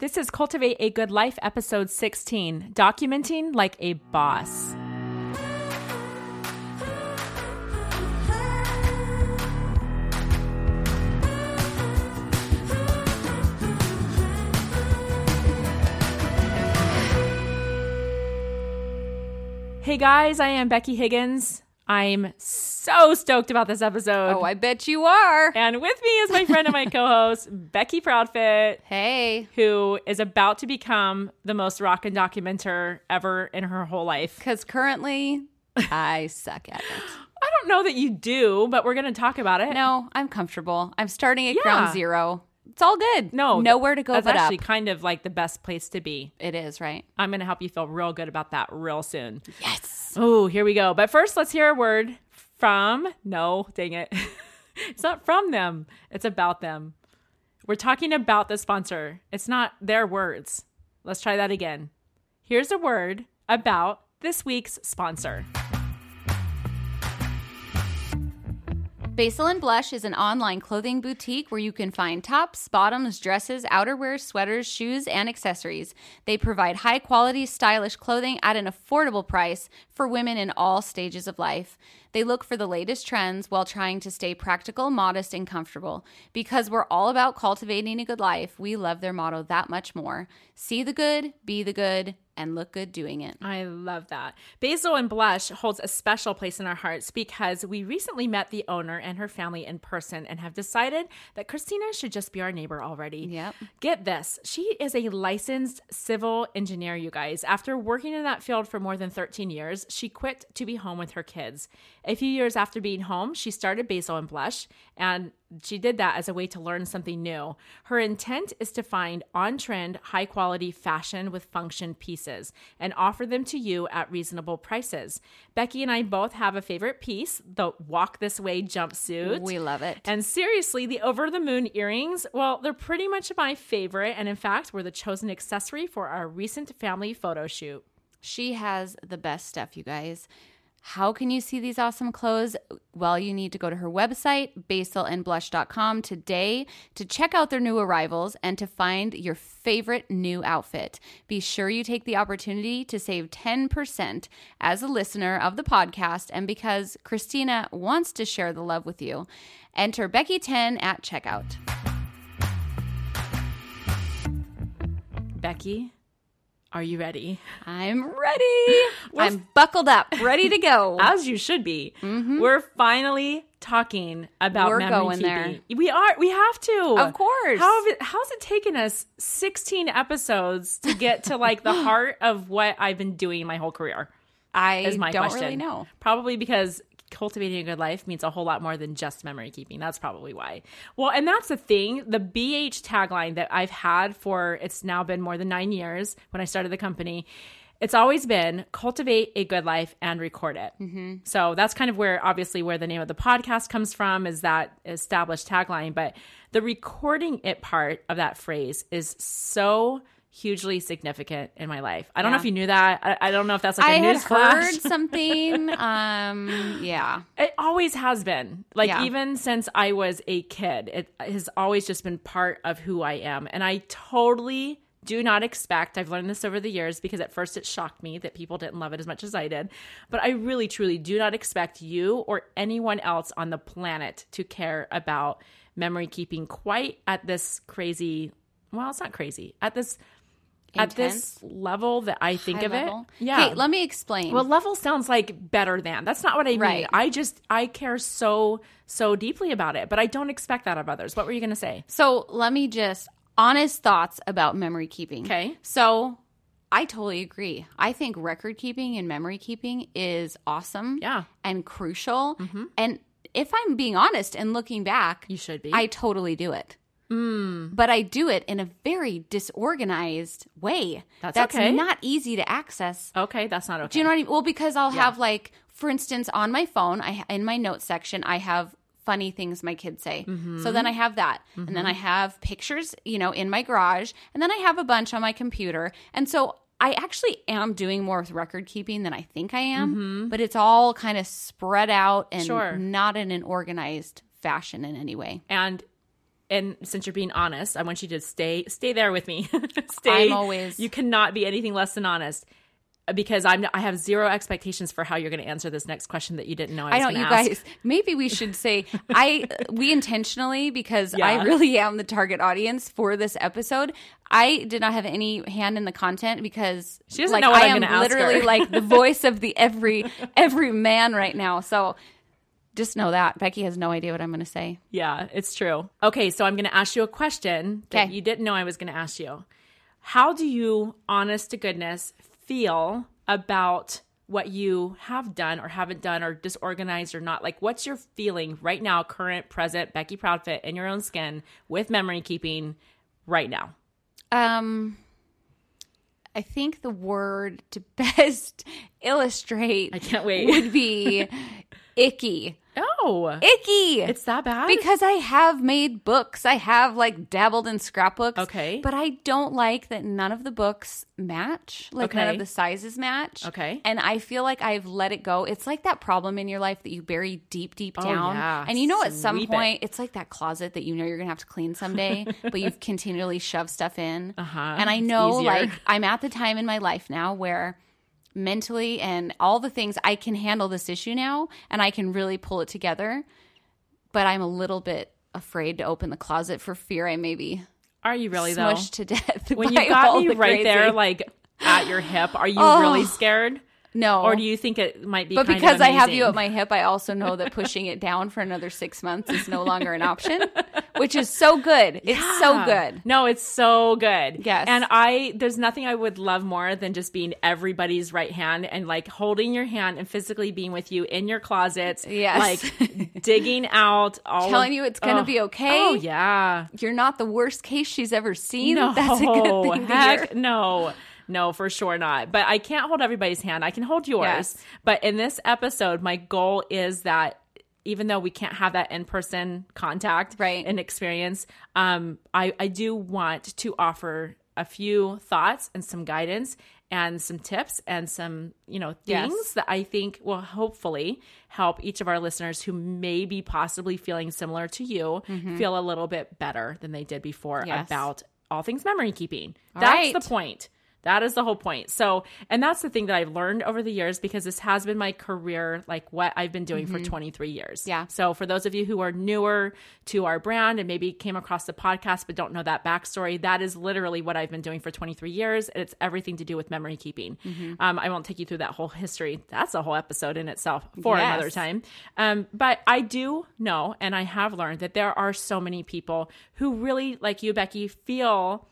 This is Cultivate a Good Life, episode 16 Documenting Like a Boss. Hey guys, I am Becky Higgins. I'm so stoked about this episode. Oh, I bet you are. And with me is my friend and my co host, Becky Proudfit, Hey, who is about to become the most rockin' documenter ever in her whole life. because currently I suck at it. I don't know that you do, but we're going to talk about it. No, I'm comfortable. I'm starting at Yeah. ground zero. It's all good. No, nowhere to go That's actually up. kind of like the best place to be. It is right. I'm going to help you feel real good about that real soon. Yes. Oh, here we go. But first, let's hear a word from. No, dang it. it's not from them, it's about them. We're talking about the sponsor. It's not their words. Let's try that again. Here's a word about this week's sponsor. Basil and Blush is an online clothing boutique where you can find tops, bottoms, dresses, outerwear, sweaters, shoes, and accessories. They provide high quality, stylish clothing at an affordable price for women in all stages of life. They look for the latest trends while trying to stay practical, modest, and comfortable. Because we're all about cultivating a good life, we love their motto that much more. See the good, be the good, and look good doing it. I love that. Basil and Blush holds a special place in our hearts because we recently met the owner and her family in person and have decided that Christina should just be our neighbor already. Yep. Get this. She is a licensed civil engineer, you guys. After working in that field for more than 13 years, she quit to be home with her kids. A few years after being home, she started Basil and Blush, and she did that as a way to learn something new. Her intent is to find on trend, high quality fashion with function pieces and offer them to you at reasonable prices. Becky and I both have a favorite piece, the Walk This Way jumpsuit. We love it. And seriously, the over the moon earrings, well, they're pretty much my favorite. And in fact, were the chosen accessory for our recent family photo shoot. She has the best stuff, you guys. How can you see these awesome clothes? Well, you need to go to her website, basilandblush.com, today to check out their new arrivals and to find your favorite new outfit. Be sure you take the opportunity to save 10% as a listener of the podcast and because Christina wants to share the love with you. Enter Becky10 at checkout. Becky, are you ready? I'm ready. I'm buckled up, ready to go. As you should be. Mm-hmm. We're finally talking about We're memory going there. keeping. We are. We have to. Of course. How have it, how's it taken us 16 episodes to get to like the heart of what I've been doing my whole career? I Is my don't question. really know. Probably because cultivating a good life means a whole lot more than just memory keeping. That's probably why. Well, and that's the thing. The BH tagline that I've had for it's now been more than nine years when I started the company. It's always been cultivate a good life and record it. Mm-hmm. So that's kind of where, obviously, where the name of the podcast comes from is that established tagline. But the recording it part of that phrase is so hugely significant in my life. I don't know if you knew that. I, I don't know if that's like I a news flash. heard something. Um, yeah, It always has been. Like Yeah. even since I was a kid, it has always just been part of who I am. And I totally do not expect, I've learned this over the years because at first it shocked me that people didn't love it as much as I did. But I really truly do not expect you or anyone else on the planet to care about memory keeping quite at this crazy, well, it's not crazy, at this at this level that I think High of level. it. Yeah. Okay, let me explain. Well, level sounds like better than. That's not what I mean. Right. I just I care so so deeply about it, but I don't expect that of others. What were you going to say? so let me just honest thoughts about memory keeping. Okay. So I totally agree. I think record keeping and memory keeping is awesome. Yeah. and crucial. Mm-hmm. And if I'm being honest and looking back, You should be. I totally do it. But I do it in a very disorganized way. That's okay. not easy to access okay, that's not okay. Do you know what I mean? Well, because I'll have like, for instance, on my phone, I in my notes section, I have funny things my kids say. Mm-hmm. So then I have that, and then I have pictures, you know, in my garage, and then I have a bunch on my computer, and so. I actually am doing more with record keeping than I think I am, but it's all kind of spread out and Mm-hmm. Sure. not in an organized fashion in any way. and and since you're being honest, I want you to stay stay there with me. stay. I'm always- You cannot be anything less than honest. Because I'm, I have zero expectations for how you're going to answer this next question that you didn't know I, I gonna you ask. guys. Maybe we should say I we intentionally because Yeah. I really am the target audience for this episode. I did not have any hand in the content because She doesn't like, know what I I'm am literally like the voice of the every every man right now. So just know that Becky has no idea what I'm going to say. Yeah, it's true. Okay, so I'm going to ask you a question that you didn't know I was going to ask you. How do you, honest to goodness, feel about what you have done or haven't done or disorganized or not? Like, what's your feeling right now, current, present, Becky Proudfit in your own skin with memory keeping right now? Um, I think the word to best illustrate I can't wait. would be icky. Oh, Icky. it's that bad? because I have made books. I have like dabbled in scrapbooks. Okay. But I don't like that none of the books match. Like none of the sizes match. Okay. And I feel like I've let it go. It's like that problem in your life that you bury deep, deep down. Oh, yeah. And you know at some Sweep it. point it's like that closet that you know you're gonna have to clean someday, but you've continually shoved stuff in. Uh-huh. And I know like I'm at the time in my life now where mentally and all the things I can handle this issue now and I can really pull it together. But I'm a little bit afraid to open the closet for fear I may be Are you really, though? smushed to death. When you got me right there, like at your hip, are you Oh. really scared? No, Or do you think it might be But because I have you at my hip, I also know that pushing it down for another six months is no longer an option, which is so good. It's so good. No, it's so good. Yes. And I there's nothing I would love more than just being everybody's right hand and like holding your hand and physically being with you in your closets. Yes. Like digging out all Telling of- you it's gonna Oh. be okay. Oh yeah. You're not the worst case she's ever seen. No, That's a good thing to heck no. No, for sure not. But I can't hold everybody's hand. I can hold yours. Yes. But in this episode, my goal is that even though we can't have that in person contact Right. and experience, um, I, I do want to offer a few thoughts and some guidance and some tips and some, you know, Yes. things that I think will hopefully help each of our listeners who may be possibly feeling similar to you feel a little bit better than they did before Mm-hmm. Yes. about all things memory keeping. All That's right. the point. That is the whole point. So, and that's the thing that I've learned over the years because this has been my career, like what I've been doing for 23 years. Mm-hmm. Yeah. So, for those of you who are newer to our brand and maybe came across the podcast but don't know that backstory, that is literally what I've been doing for 23 years. And it's everything to do with memory keeping. Mm-hmm. Um, I won't take you through that whole history. That's a whole episode in itself for Yes. another time. Um, but I do know, and I have learned that there are so many people who really, like you, Becky, feel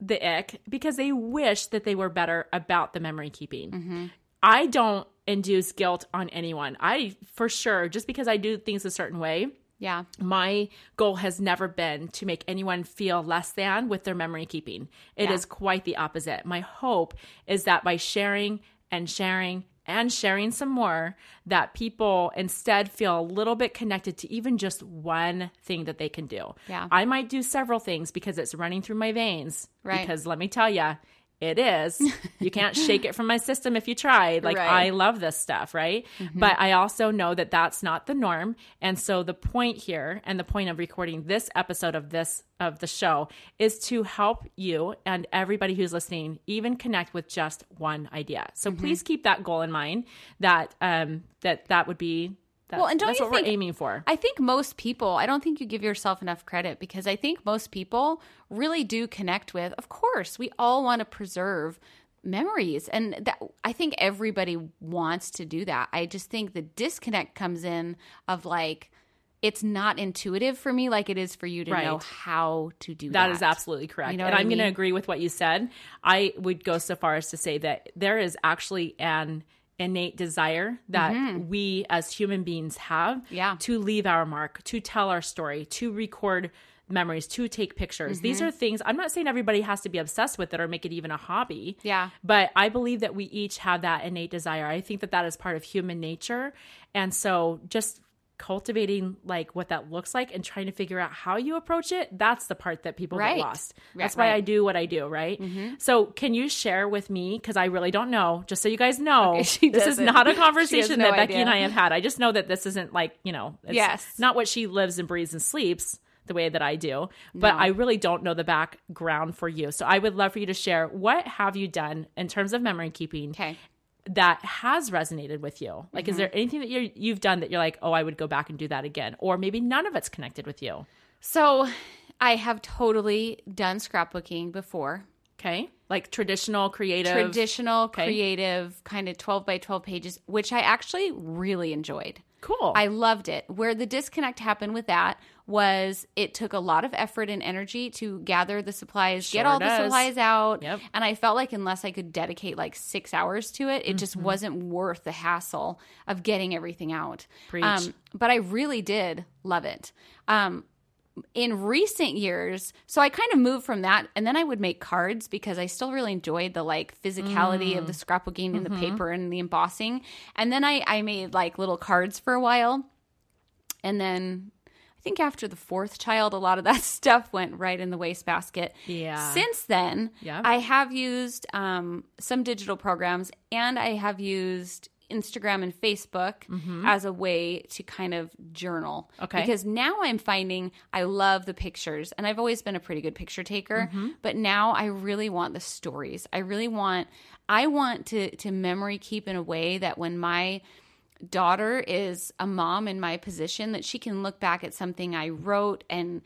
the ick because they wish that they were better about the memory keeping. Mm-hmm. I don't induce guilt on anyone. I, for sure, just because I do things a certain way, Yeah. my goal has never been to make anyone feel less than with their memory keeping. It is Yeah. quite the opposite. My hope is that by sharing and sharing and sharing some more, that people instead feel a little bit connected to even just one thing that they can do. Yeah. I might do several things because it's running through my veins. Right. Because let me tell you, it is. You can't shake it from my system if you tried. Like, Right. I love this stuff, right? But I also know that that's not the norm. And so the point here and the point of recording this episode of this of the show is to help you and everybody who's listening even connect with just one idea. So please keep that goal in mind that um that that would be that, Well, and don't that's you what think- we're aiming for. I think most people, I don't think you give yourself enough credit because I think most people really do connect with, of course, we all want to preserve memories. And that I think everybody wants to do that. I just think the disconnect comes in of like, it's not intuitive for me like it is for you to know how to do that. That is absolutely correct. You know and I'm going to agree with what you said. I would go so far as to say that there is actually an innate desire that we as human beings have Mm-hmm. Yeah. to leave our mark, to tell our story, to record memories, to take pictures. Mm-hmm. These are things I'm not saying everybody has to be obsessed with it or make it even a hobby. Yeah. But I believe that we each have that innate desire. I think that that is part of human nature. And so just cultivating like what that looks like and trying to figure out how you approach it, that's the part that people Right. get lost. That's why I right. Mm-hmm. do what I do, right? So can you share with me because I really don't know, just so you guys know, Okay, this is not a conversation no that Becky and I have had. I just know that this isn't like, you know, it's Yes. not what she lives and breathes and sleeps. the way that I do, but No. I really don't know the background for you. So I would love for you to share what have you done in terms of memory keeping Okay. That has resonated with you? Like, is mm-hmm. there anything that you you've done that you're like, oh, I would go back and do that again, or maybe none of it's connected with you? So I have totally done scrapbooking before. Okay, like traditional creative. Traditional, creative, kind of 12 by 12 pages, which I actually really enjoyed. Cool. I loved it. Where the disconnect happened with that was it took a lot of effort and energy to gather the supplies, get Sure all the supplies out. Yep. And I felt like unless I could dedicate like six hours to it, it just Mm-hmm. wasn't worth the hassle of getting everything out. Um, but I really did love it. Um, in recent years, so I kind of moved from that, and then I would make cards because I still really enjoyed the like physicality of the Mm. scrapbooking and Mm-hmm. the paper and the embossing. And then I I made like little cards for a while, and then I think after the fourth child, a lot of that stuff went right in the wastebasket. Yeah. Since then, Yeah. I have used um, some digital programs, and I have used Instagram and Facebook as a way to kind of journal. Mm-hmm. Okay. Because now I'm finding I love the pictures, and I've always been a pretty good picture taker, Mm-hmm. but now I really want the stories. I really want I want to to memory keep in a way that when my daughter is a mom in my position that she can look back at something I wrote and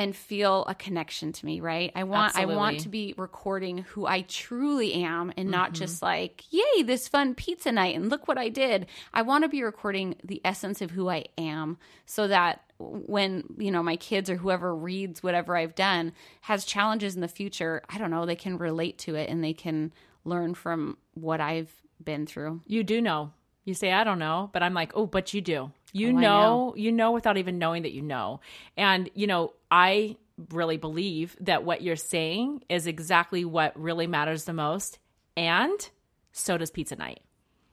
and feel a connection to me, right? I want I want to be recording who I truly am and not mm-hmm. just like, yay, this fun pizza night and look what I did. I want to be recording the essence of who I am so that when, you know, my kids or whoever reads whatever I've done has challenges in the future, I don't know, they can relate to it and they can learn from what I've been through. You do know. You say I don't know, but I'm like, "Oh, but you do. Oh, you Oh, I know, you know without even knowing that you know." And, you know, I really believe that what you're saying is exactly what really matters the most, and so does pizza night.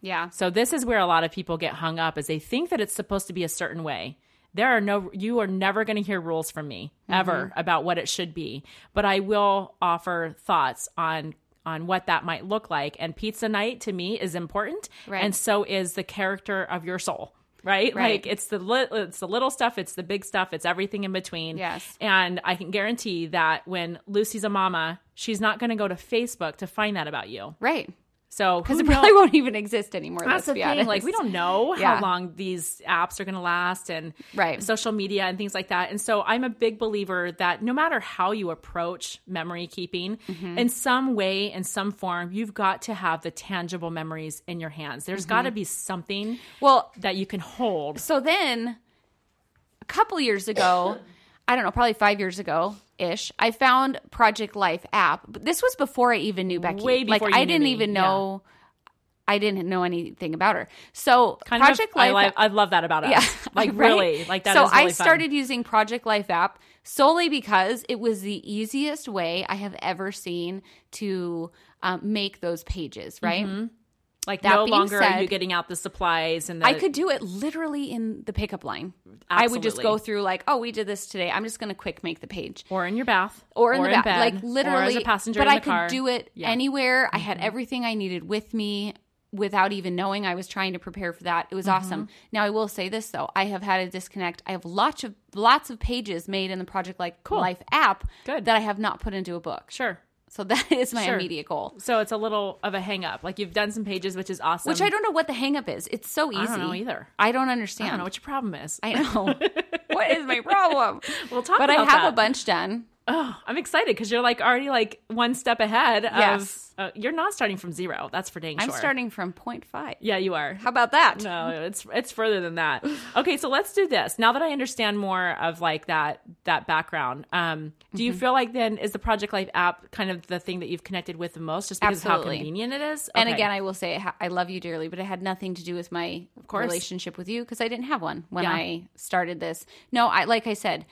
Yeah. So this is where a lot of people get hung up is they think that it's supposed to be a certain way. There are no you are never going to hear rules from me ever mm-hmm. about what it should be, but I will offer thoughts on on what that might look like and pizza night to me is important Right. and so is the character of your soul. Right? Right. Like it's the li- it's the little stuff, it's the big stuff, it's everything in between. Yes. And I can guarantee that when Lucy's a mama, she's not going to go to Facebook to find that about you. Right. So Because it knows? probably won't even exist anymore. That's let's the be thing. honest. Like we don't know Yeah. how long these apps are going to last, and Right. social media and things like that. And so I'm a big believer that no matter how you approach memory keeping, Mm-hmm. in some way, in some form, you've got to have the tangible memories in your hands. There's got to be something Well, that you can hold. so then a couple years ago, I don't know, probably five years ago ish, I found Project Life app. But this was before I even knew Becky. Way like before you I knew didn't me, even yeah. know. I didn't know anything about her. So Kind Project of, I, Life, li- I love that about us. yeah, like right? really, like that. So really I fun. started using Project Life app solely because it was the easiest way I have ever seen to um, make those pages. Right. Like that no longer are you getting out the supplies and the, I could do it literally in the pickup line. I would just go through like, oh, we did this today. I'm just going to quick make the page. or in your bath Or in the back, bed, like literally, or as a passenger but in I could car. do it Yeah. Mm-hmm. anywhere. I had everything I needed with me without even knowing I was trying to prepare for that. It was Mm-hmm. awesome. Now I will say this though, I have had a disconnect. I have lots of lots of pages made in the Project Like Life app Good. that I have not put into a book. Sure. So that is my Sure. immediate goal. So it's a little of a hang up. Like you've done some pages, which is awesome. Which I don't know what the hang up is. It's so easy. I don't know either. I don't understand. I don't know what your problem is. I know. what is my problem? We'll talk about it. But I have that. a bunch done. Oh, I'm excited because you're like already like one step ahead Yes. of. Uh, you're not starting from zero. That's for dang sure. I'm starting from point five. Yeah, you are. How about that? No, it's it's further than that. Okay, so let's do this. Now that I understand more of like that that background, um, do Mm-hmm. you feel like then is the Project Life app kind of the thing that you've connected with the most, just because Absolutely. of how convenient it is? And again, I will say I love you dearly, but it had nothing to do with my course. relationship with you because I didn't have one when Yeah. I started this. No, I like I said,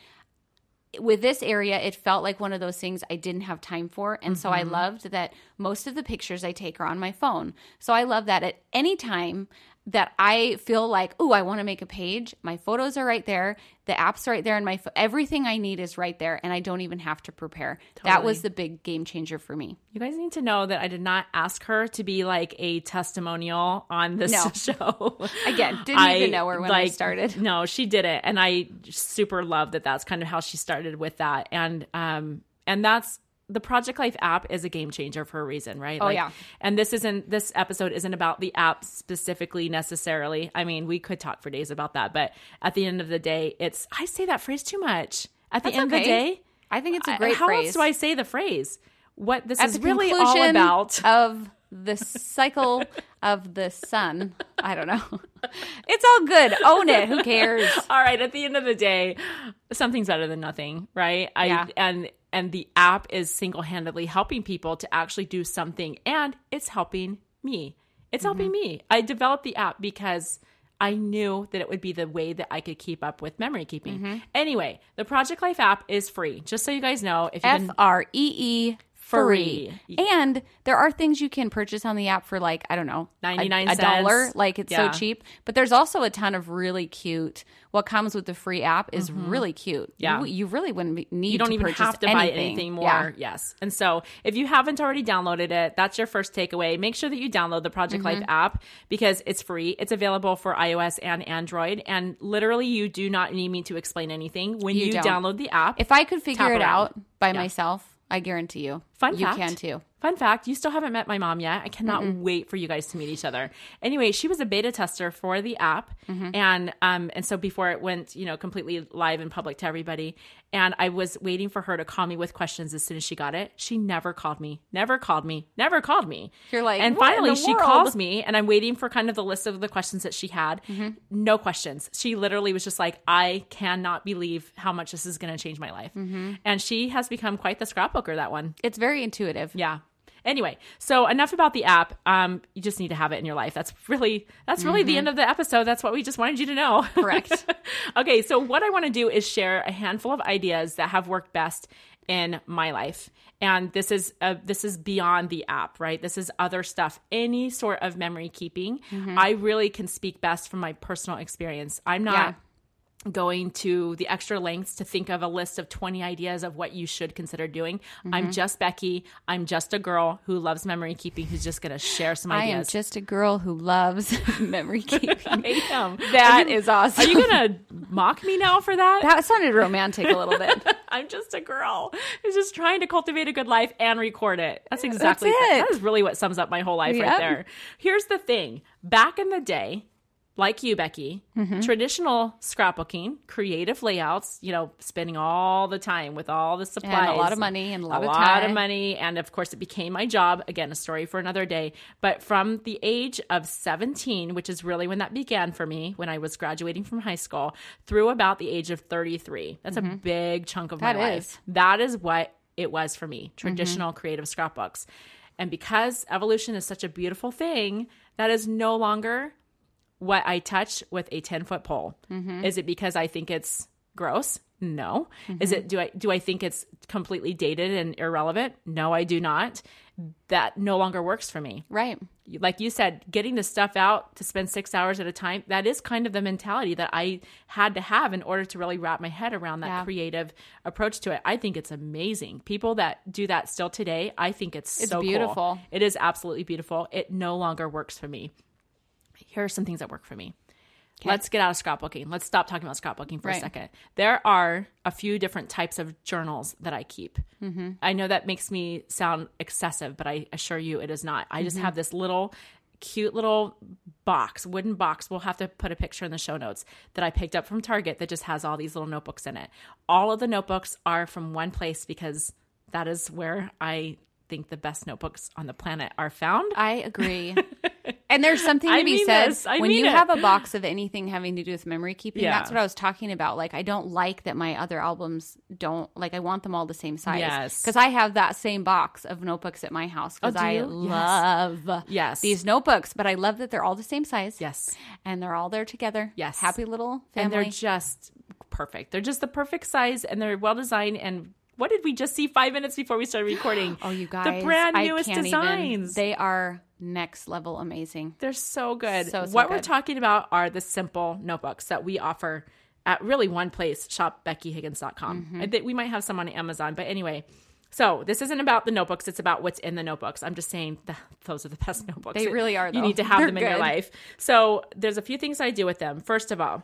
with this area, it felt like one of those things I didn't have time for, and so I Mm-hmm. loved that most of the pictures I take are on my phone. So I love that at any time. That I feel like, oh, I want to make a page. My photos are right there. The app's right there, and my pho- everything I need is right there, and I don't even have to prepare. That was the big game changer for me. You guys need to know that I did not ask her to be like a testimonial on this No. show. Again, didn't even know her when I started. No, she did it, and I super love that. That's kind of how she started with that, and um, and that's the Project Life app is a game changer for a reason, right? Oh, yeah. And this isn't this episode isn't about the app specifically necessarily. I mean, we could talk for days about that, but at the end of the day, it's I say that phrase too much. At the That's end of the day, I think it's a great how phrase. else do I say the phrase? What this At is the really all about. of the cycle of the sun. I don't know. It's all good. Own it. Who cares? all right at the end of the day something's better than nothing right i Yeah. and and the app is single-handedly helping people to actually do something and it's helping me it's helping Mm-hmm. me i developed the app because i knew that it would be the way that i could keep up with memory keeping Mm-hmm. anyway the project life app is free just so you guys know if you've F R E E free. And there are things you can purchase on the app for like, I don't know, 99 a, dollar. Like it's Yeah. so cheap. But there's also a ton of really cute. What comes with the free app is really cute. Mm-hmm. Yeah. You, you really wouldn't need you don't even have to buy anything. anything more. Yeah. Yes. And so if you haven't already downloaded it, that's your first takeaway. Make sure that you download the Project Life Mm-hmm. app because it's free. It's available for iOS and Android. And literally, you do not need me to explain anything when you, You download the app. If I could figure it around. out by myself, I guarantee you. Fun fact you fact. can too. Fun fact, you still haven't met my mom yet. I cannot wait for you guys to meet each other. Anyway, she was a beta tester for the app Mm-hmm. and um and so before it went, you know, completely live and public to everybody, and I was waiting for her to call me with questions as soon as she got it. She never called me. Never called me. Never called me. You're like, And "What in finally she world?" calls me and I'm waiting for kind of the list of the questions that she had. Mm-hmm. No questions. She literally was just like, I cannot believe how much this is going to change my life. Mm-hmm. And she has become quite the scrapbooker that one. It's very intuitive. Yeah. Anyway, so enough about the app. Um, you just need to have it in your life. That's really that's really the end of the episode. That's what we just wanted you to know. Correct. okay, so what I want to do is share a handful of ideas that have worked best in my life. And this is uh, this is beyond the app, right? This is other stuff. Any sort of memory keeping. I really can speak best from my personal experience. I'm not Yeah. Going to the extra lengths to think of a list of 20 ideas of what you should consider doing. I'm mm-hmm. just Becky. I'm just a girl who loves memory keeping who's just going to share some ideas. I am just a girl who loves memory keeping. I am. That you- is awesome. Are you going to mock me now for that? that sounded romantic a little bit. I'm just a girl who's just trying to cultivate a good life and record it. That's exactly That's it. That is really what sums up my whole life right there. Here's the thing. Back in the day, like you, Becky, Mm-hmm. traditional scrapbooking, creative layouts, you know, spending all the time with all the supplies. a lot of money and a lot of lot time. of money. And of course, it became my job. Again, a story for another day. But from the age of 17, which is really when that began for me, when I was graduating from high school, through about the age of 33. That's a big chunk of That my is. life. That is what it was for me Mm-hmm. traditional creative scrapbooks. And because evolution is such a beautiful thing, that is no longer what I touch with a 10 foot pole. Mm-hmm. Is it because I think it's gross? No. Is it do I do I think it's completely dated and irrelevant? No, I do not. That no longer works for me. Right. Like you said, getting the stuff out to spend 6 hours at a time, that is kind of the mentality that I had to have in order to really wrap my head around that Yeah. creative approach to it. I think it's amazing. People that do that still today, I think it's, It's so cool. beautiful. It is absolutely beautiful. It no longer works for me. Here are some things that work for me. Let's get out of scrapbooking. Let's stop talking about scrapbooking for a second. There are a few different types of journals that I keep. Mm-hmm. I know that makes me sound excessive, but I assure you it is not. I just have this little cute little box, wooden box. We'll have to put a picture in the show notes that I picked up from Target that just has all these little notebooks in it. All of the notebooks are from one place because that is where I think the best notebooks on the planet are found. I agree. and there's something to I be said when you it. have a box of anything having to do with memory keeping. Yeah. That's what I was talking about. Like, I don't like that my other albums don't like. I want them all the same size. Yes. because I have that same box of notebooks at my house because Oh, I you? love Yes. these notebooks. But I love that they're all the same size. Yes. and they're all there together. Yes. happy little and they're just perfect. They're just the perfect size and they're well designed and what did we just see five minutes before we started recording? Oh, you guys. The brand newest designs. Even, they are next level amazing. They're so good. So, so what we're talking about are the simple notebooks that we offer at really one place, shopbeckyhiggins.com. Mm-hmm. I think we might have some on Amazon, but anyway. So this isn't about the notebooks; it's about what's in the notebooks. I'm just saying that those are the best notebooks. They really are, You need to have They're them in your life. So there's a few things I do with them. First of all,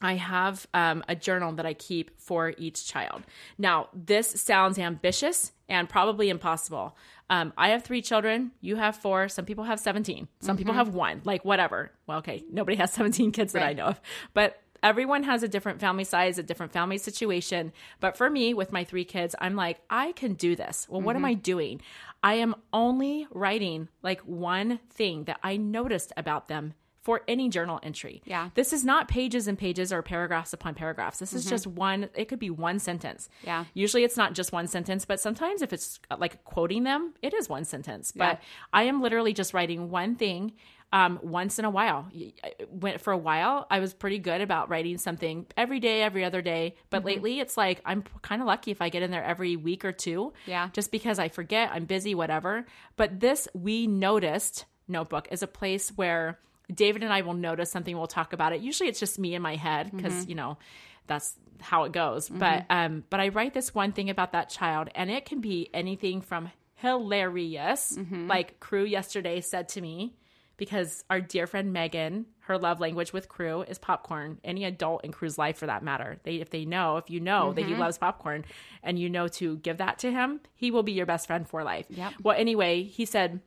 I have um, a journal that I keep for each child. Now, this sounds ambitious and probably impossible. Um, I have three children. You have four. Some people have 17. Some people have one, like whatever. Well, okay, nobody has 17 kids that I know of. But everyone has a different family size, a different family situation. But for me, with my three kids, I'm like, I can do this. Well, what am I doing? I am only writing like one thing that I noticed about them for any journal entry. Yeah. This is not pages and pages or paragraphs upon paragraphs. This is just one, it could be one sentence. Yeah. Usually it's not just one sentence, but sometimes if it's uh, like quoting them, it is one sentence. Yeah. But I am literally just writing one thing um, once in a while. I- Went for a while, I was pretty good about writing something every day, every other day. But Mm-hmm. lately, it's like I'm kind of lucky if I get in there every week or two. Yeah. Just because I forget, I'm busy, whatever. But this we noticed notebook is a place where David and I will notice something. We'll talk about it. Usually, it's just me in my head because Mm-hmm. you know that's how it goes. But um, but I write this one thing about that child, and it can be anything from hilarious, Mm-hmm. like Crew yesterday said to me, because our dear friend Megan, her love language with Crew is popcorn. Any adult in Crew's life, for that matter, they if they know, if you know that he Mm-hmm. loves popcorn, and you know to give that to him, he will be your best friend for life. Yep. Well, anyway, he said.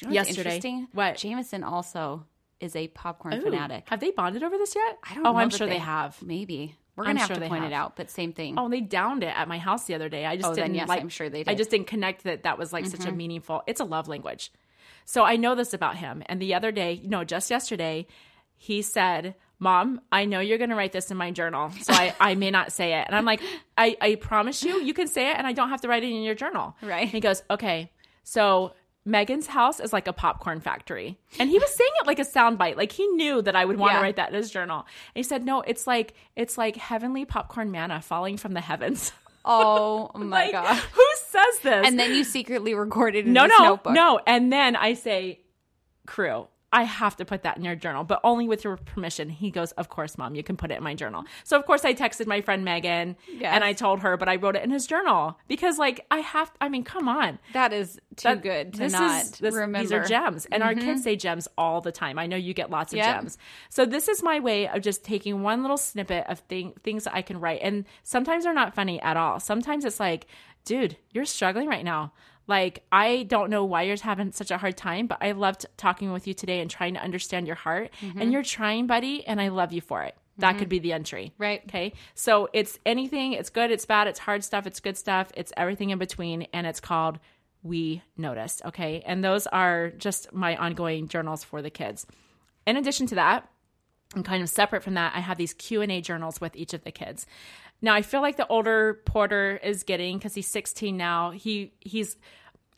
You know Yesterday. What? Jameson also is a popcorn Ooh, fanatic. Have they bonded over this yet? I don't Oh, know I'm sure they, have. Maybe. We're I'm to have sure to point have. it out, but same thing. Oh, they downed it at my house the other day. I just Oh, didn't yes, like. I'm sure they I did. Mm-hmm. just didn't connect that that was like such a meaningful. It's a love language. So I know this about him. And the other day, no, just yesterday, he said, "Mom, I know you're going to write this in my journal, so I I may not say it." And I'm like, "I I promise you, you can say it, and I don't have to write it in your journal." Right. And he goes, "Okay, so." Megan's house is like a popcorn factory. And he was saying it like a soundbite. Like he knew that I would want to write that in his journal. And he said, No, it's like it's like heavenly popcorn manna falling from the heavens. Oh my like, god. who says this? And then you secretly recorded in no, no, notebook. no. And then I say, crew, I have to put that in your journal, but only with your permission. He goes, Of course, mom, you can put it in my journal. So, of course, I texted my friend Megan Yes. and I told her, but I wrote it in his journal because, like, I have, I mean, come on. That is too That- good to this not is- this- remember. These are gems, and our kids mm-hmm. say gems all the time. I know you get lots of Yep. gems. So this is my way of just taking one little snippet of thing, things that I can write, and sometimes they're not funny at all. Sometimes it's like, dude, you're struggling right now. Like I don't know why you're having such a hard time, but I loved talking with you today and trying to understand your heart. Mm-hmm. And you're trying, buddy, and I love you for it. That could be the entry. Right. Okay. So it's anything, it's good, it's bad, it's hard stuff, it's good stuff, it's everything in between, and it's called We Noticed. Okay. And those are just my ongoing journals for the kids. In addition to that, and kind of separate from that, I have these Q&A journals with each of the kids. Now, I feel like the older Porter is getting cuz he's 16 now. He he's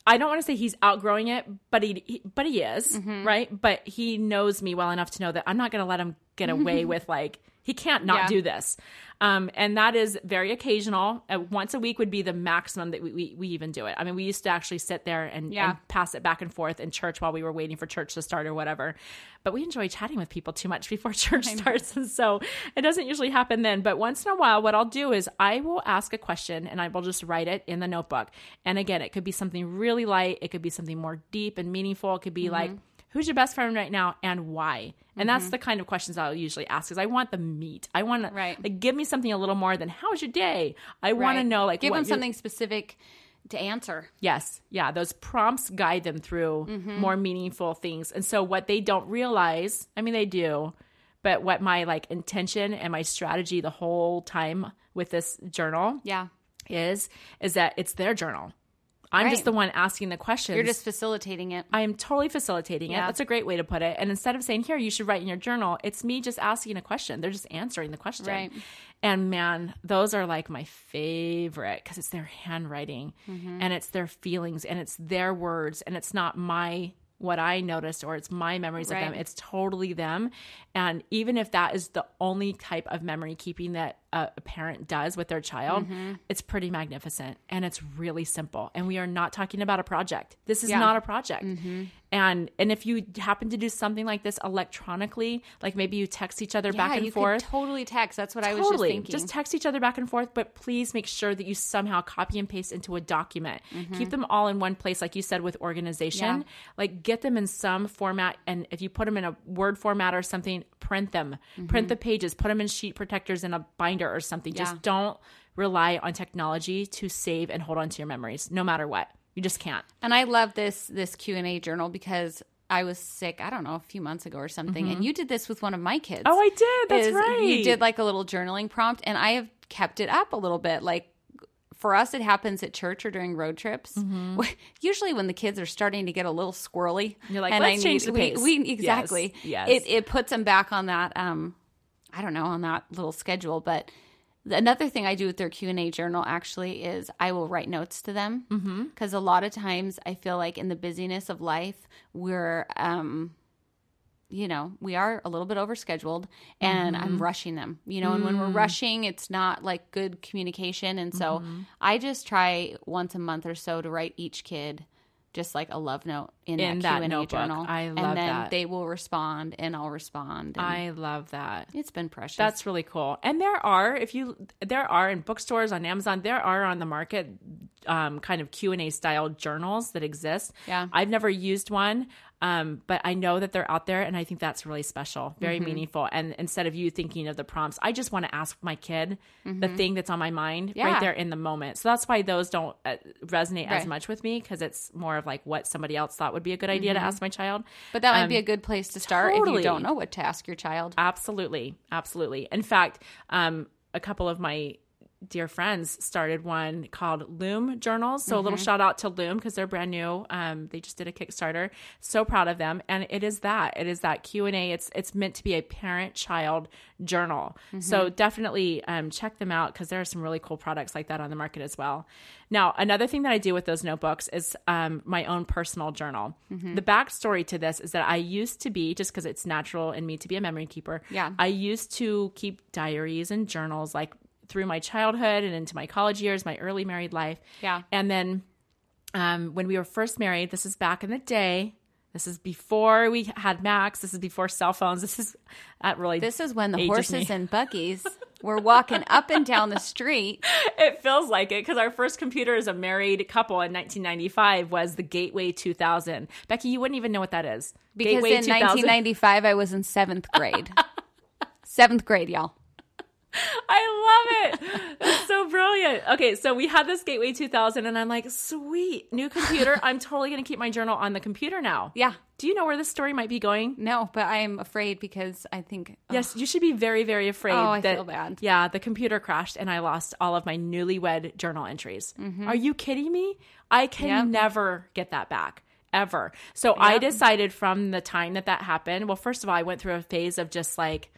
I don't want to say he's outgrowing it, but he, he but he is, mm-hmm. right? But he knows me well enough to know that I'm not going to let him get away with like he can't not Yeah. do this. Um, and that is very occasional. Uh, once a week would be the maximum that we, we, we even do it. I mean, we used to actually sit there and, Yeah. and pass it back and forth in church while we were waiting for church to start or whatever. But we enjoy chatting with people too much before church starts. And so it doesn't usually happen then. But once in a while, what I'll do is I will ask a question and I will just write it in the notebook. And again, it could be something really light, it could be something more deep and meaningful. It could be like, who's your best friend right now and why? And that's the kind of questions I'll usually ask because I want the meat. I want to Right. like give me something a little more than how was your day? I want to know like give them something specific to answer. Yes. Yeah. Those prompts guide them through Mm-hmm. more meaningful things. And so what they don't realize, I mean, they do, but what my like intention and my strategy the whole time with this journal Yeah. is, is that it's their journal. I'm just the one asking the questions. You're just facilitating it. I am totally facilitating it. That's a great way to put it. And instead of saying, here, you should write in your journal, it's me just asking a question. They're just answering the question. Right. And man, those are like my favorite because it's their handwriting Mm-hmm. and it's their feelings and it's their words and it's not my what I noticed or it's my memories of them. It's totally them. And even if that is the only type of memory keeping that a, parent does with their child, Mm-hmm. it's pretty magnificent and it's really simple. And we are not talking about a project. This is Yeah. Mm-hmm. not a project. And and if you happen to do something like this electronically, like maybe you text each other back and you forth. totally text. That's what I was just thinking. Just text each other back and forth, but please make sure that you somehow copy and paste into a document. Keep them all in one place, like you said, with organization. Mm-hmm. Yeah. Like get them in some format. And if you put them in a Word format or something, print them. Print the pages, put them in sheet protectors in a binder or something. Mm-hmm. Yeah. Just don't rely on technology to save and hold on to your memories, no matter what. You just can't. And I love this this Q and A journal because I was sick. I don't know a few months ago or something, and you did this with one of my kids. Mm-hmm. Oh, I did. That's right. You did like a little journaling prompt, and I have kept it up a little bit. Like for us, it happens at church or during road trips. Usually, when the kids are starting to get a little squirrely, Mm-hmm. You're like, and "Let's I change the we- pace." We, Yes, exactly. yes. It it puts them back on that. Um, I don't know on that little schedule, but. Another thing I do with their Q and A journal actually is I will write notes to them because a lot of times I feel like in the busyness of life we're um, you know, we are a little bit overscheduled and I'm mm-hmm. rushing them, you know, and when we're mm. rushing, it's not like good communication. And so mm-hmm. I just try once a month or so to write each kid just like a love note in, In that that Q&A journal. I and love then that. they will respond and I'll respond. And I love that. it's been precious. That's really cool. And there are, if you, there are in bookstores on Amazon, there are on the market um, kind of Q and A style journals that exist. Yeah. I've never used one, um, but I know that they're out there, and I think that's really special, very Mm-hmm. meaningful. And instead of you thinking of the prompts, I just want to ask my kid the thing that's on my mind Mm-hmm. Yeah. right there in the moment. So that's why those don't uh, resonate as much with me because it's more of like what somebody else thought would be a good idea to ask my child. but that might Um, be a good place to start if you don't know what to ask your child. Absolutely. Absolutely. In fact, um, a couple of my dear friends started one called Loom Journals. So a little shout out to Loom because they're brand new. Um, they just did a Kickstarter. So proud of them. And it is that. It is that Q and A. It's it's meant to be a parent child journal. So definitely um, check them out because there are some really cool products like that on the market as well. Now another thing that I do with those notebooks is um, my own personal journal. The backstory to this is that I used to be just because it's natural in me to be a memory keeper. Yeah. I used to keep diaries and journals like through my childhood and into my college years, my early married life. Yeah. And then um, when we were first married, this is back in the day. This is before we had Max. This is before cell phones. This is that really. This is when the horses me. and buggies were walking up and down the street. it feels like it because our first computer as a married couple in 1995 was the Gateway 2000. Becky, you wouldn't even know what that is. Because Gateway in 1995, I was in seventh grade. seventh grade, y'all. I love it. That's so brilliant. Okay, so we had this Gateway 2000, and I'm like, sweet, new computer. I'm totally going to keep my journal on the computer now. Yeah. Do you know where this story might be going? No, but I'm afraid because I think Yes, you should be very, very afraid. Oh, I that, feel bad. Yeah, the computer crashed and I lost all of my newlywed journal entries. Are you kidding me? I can Mm-hmm. Yep. never get that back. Ever. So I decided from the time that that happened, well, first of all, I went through a phase of just like,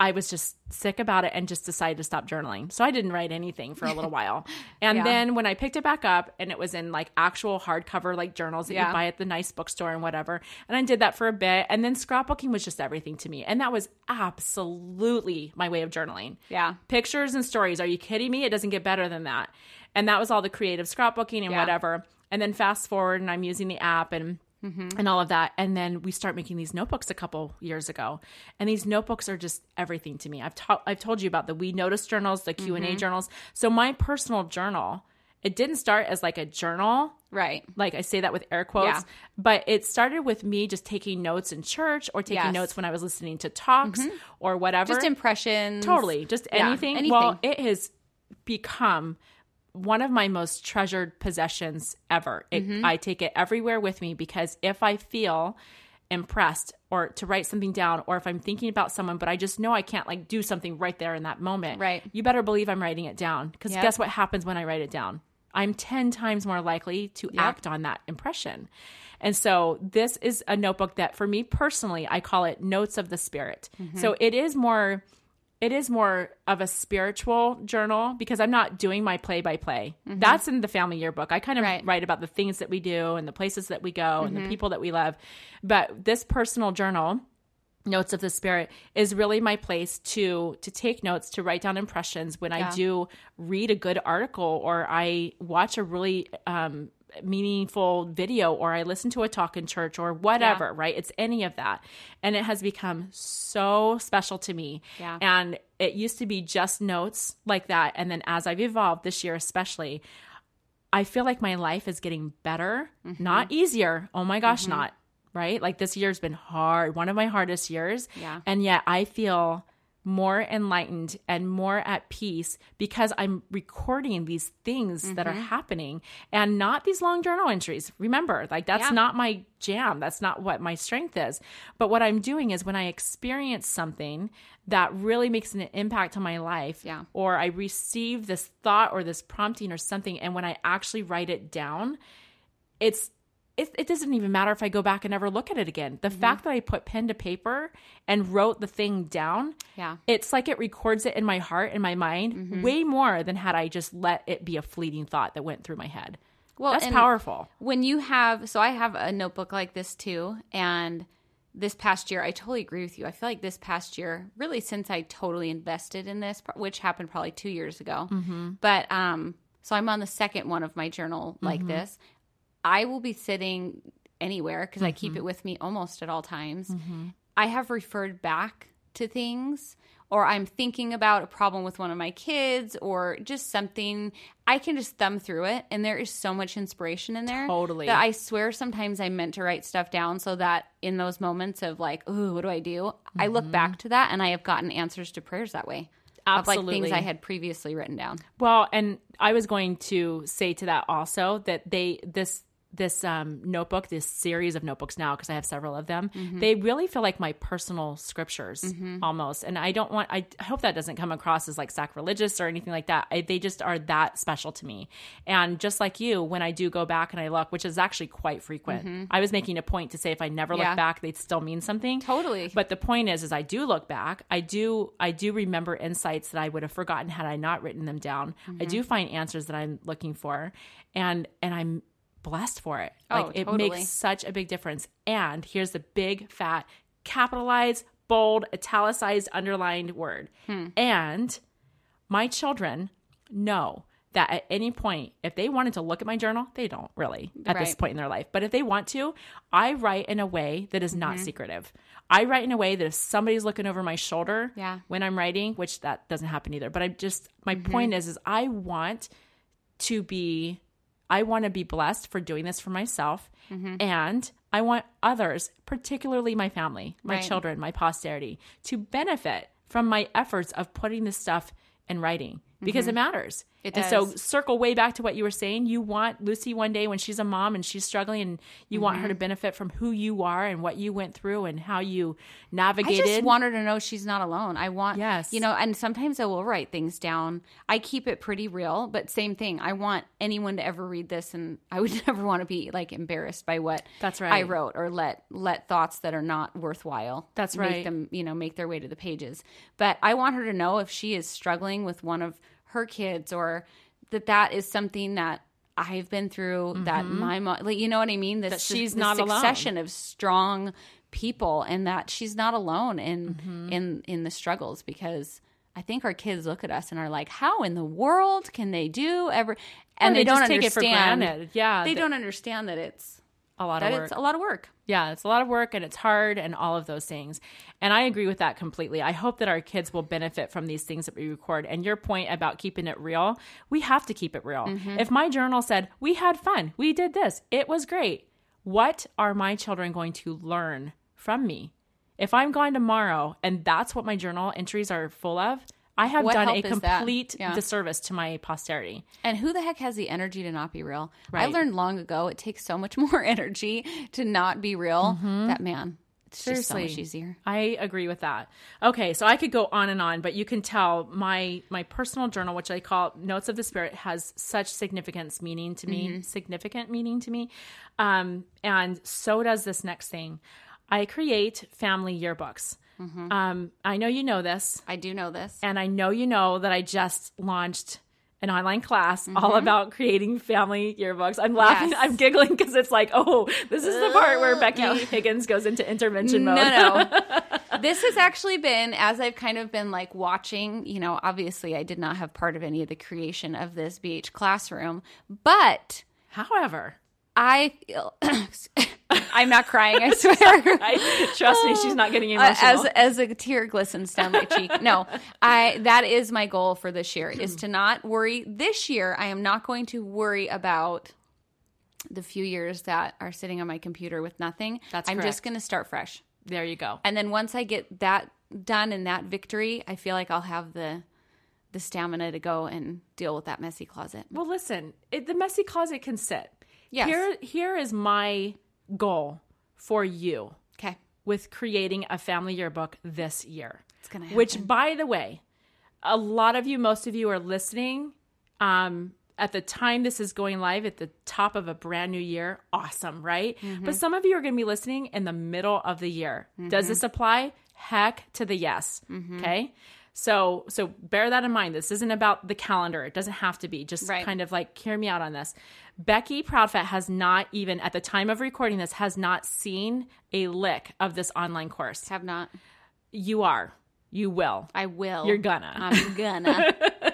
I was just sick about it and just decided to stop journaling. So I didn't write anything for a little while. And Yeah. then when I picked it back up and it was in like actual hardcover like journals that Yeah. you buy at the nice bookstore and whatever. And I did that for a bit. And then scrapbooking was just everything to me. And that was absolutely my way of journaling. Yeah. Pictures and stories. Are you kidding me? It doesn't get better than that. And that was all the creative scrapbooking and Yeah. whatever. And then fast forward and I'm using the app and Mm-hmm. and all of that. And then we start making these notebooks a couple years ago. And these notebooks are just everything to me. I've ta- I've told you about the We Notice journals, the Q&A Mm-hmm. journals. So my personal journal, it didn't start as like a journal right. like I say that with air quotes, Yeah. but it started with me just taking notes in church or taking Yes. Mm-hmm. notes when I was listening to talks or whatever. Just impressions. totally, just Yeah, anything. anything. Well, it has become one of my most treasured possessions ever. It, Mm-hmm. I take it everywhere with me because if I feel impressed or to write something down or if I'm thinking about someone but I just know I can't like do something right there in that moment. Right. You better believe I'm writing it down because Yep. guess what happens when I write it down? I'm 10 times more likely to act on that impression. And so this is a notebook that for me personally, I call it notes of the spirit. Mm-hmm. So it is more it is more of a spiritual journal because I'm not doing my play by play. That's in the family yearbook. I kind of Mm-hmm. Right. Mm-hmm. write about the things that we do and the places that we go and the people that we love. But this personal journal notes of the spirit is really my place to to take notes to write down impressions when Yeah. i do read a good article or i watch a really um meaningful video or i listen to a talk in church or whatever right it's any of that and it has become so special to me Yeah. and it used to be just notes like that and then as i've evolved this year especially I feel like my life is getting better, Mm-hmm. not easier. Oh my gosh, not right. Like this year's been hard, one of my hardest years. Yeah. And yet I feel more enlightened and more at peace because I'm recording these things that are Mm-hmm. happening and not these long journal entries. Remember, like that's Yeah. not my jam. That's not what my strength is. But what I'm doing is when I experience something that really makes an impact on my life, Yeah. or I receive this thought or this prompting or something, and when I actually write it down, it's it, it doesn't even matter if I go back and never look at it again. The mm-hmm. fact that I put pen to paper and wrote the thing down, Yeah. it's like it records it in my heart and my mind mm-hmm. way more than had I just let it be a fleeting thought that went through my head. Well, That's powerful. when you have so i have a notebook like this too and this past year i totally agree with you i feel like this past year really since i totally invested in this which happened probably two years ago mm-hmm. but um so i'm on the second one of my journal like this i will be sitting anywhere because i keep mm-hmm. it with me almost at all times. Mm-hmm. I have referred back to things or i'm thinking about a problem with one of my kids or just something. I can just thumb through it and there is so much inspiration in there Totally. that i swear sometimes i meant to write stuff down so that in those moments of like ooh what do i do? I look mm-hmm. back to that and i have gotten answers to prayers that way of like things i had previously written down. Well, and I was going to say to that also that they this this um, notebook, this series of notebooks now, because I have several of them, they really feel like my personal scriptures almost. And I don't want, I hope that doesn't come across as like sacrilegious or anything like that. I, they just are that special to me. And just like you, when I do go back and I look, which is actually quite frequent, I was making a point to say if I never Yeah. look back, they'd still mean something. Totally. But the point is, is I do look back. I do, I do remember insights that I would have forgotten had I not written them down. Mm-hmm. I do find answers that I'm looking for, and and I'm blessed for it. Oh, like it totally. makes such a big difference. And here's the big fat capitalized, bold, italicized, underlined word. Hmm. And my children know that at any point, if they wanted to look at my journal, they don't really at this point in their life. But if they want to, I write in a way that is not secretive. I write in a way that if somebody's looking over my shoulder Yeah. when I'm writing, which that doesn't happen either. But I just my point is is I want to be I want to be blessed for doing this for myself mm-hmm. and I want others, particularly my family, my Right. children, my posterity, to benefit from my efforts of putting this stuff in writing because it matters. It and so circle way back to what you were saying. You want Lucy one day when she's a mom and she's struggling and you want Mm-hmm. her to benefit from who you are and what you went through and how you navigated. I just want her to know she's not alone. I want, Yes. you know, and sometimes I will write things down. I keep it pretty real, but same thing. I want anyone to ever read this, and I would never want to be like embarrassed by what That's right. I wrote or let let thoughts that are not worthwhile. That's make right. them, you know, make their way to the pages. But I want her to know if she is struggling with one of her kids or that that is something that. I've been through that my mom, like you know what I mean. This, Mm-hmm. That she's not a succession of strong people and that she's not alone in Mm-hmm. in in the struggles because I think our kids look at us and are like, "How in the world can they do ever?" And they they, don't just take it for understand. granted. Yeah, they they- don't understand that it's a lot that of work. it's a lot of work. Yeah, it's a lot of work and it's hard and all of those things. And I agree with that completely. I hope that our kids will benefit from these things that we record. And your point about keeping it real, we have to keep it real. Mm-hmm. If my journal said, we had fun, we did this, it was great, what are my children going to learn from me? If I'm gone tomorrow and that's what my journal entries are full of, I have What done a help is that? complete Yeah. disservice to my posterity. And who the heck has the energy to not be real? Right. I learned long ago it takes so much more energy to not be real. That man, it's just so much Mm-hmm. Seriously. easier. I agree with that. Okay, so I could go on and on, but you can tell my my personal journal, which I call Notes of the Spirit, has such significance meaning to me, significant meaning to me. Um, and so does this next thing. I create family yearbooks. Um, I know you know this, I do know this. and I know you know that I just launched an online class all about creating family yearbooks. I'm laughing, Yes. I'm giggling because it's like, oh, this is the part where Becky Higgins goes into intervention No, mode. no. this has actually been as I've kind of been like watching, you know, obviously I did not have part of any of the creation of this BH classroom, but However, I feel I'm not crying, I swear. I, trust me, she's not getting Uh, emotional. as as a tear glistens down my cheek. No, I that is my goal for this year is to not worry. This year, I am not going to worry about the few years that are sitting on my computer with nothing. That's I'm correct. just going to start fresh. there you go. And then once I get that done and that victory, I feel like I'll have the the stamina to go and deal with that messy closet. Well, listen, it, the messy closet can sit. Yes. Here, here is my goal for you Okay. with creating a family yearbook this year. It's gonna happen. Which, by the way, a lot of you, most of you are listening. Um, at the time this is going live at the top of a brand new year, awesome, right? Mm-hmm. But some of you are going to be listening in the middle of the year. Does mm-hmm. this apply? Heck to the yes. Mm-hmm. Okay. So so bear that in mind. This isn't about the calendar. It doesn't have to be. Just Right. kind of like hear me out on this. Becky Proudfit has not even at the time of recording this has not seen a lick of this online course. have not. You are. You will. I will. You're gonna. I'm gonna.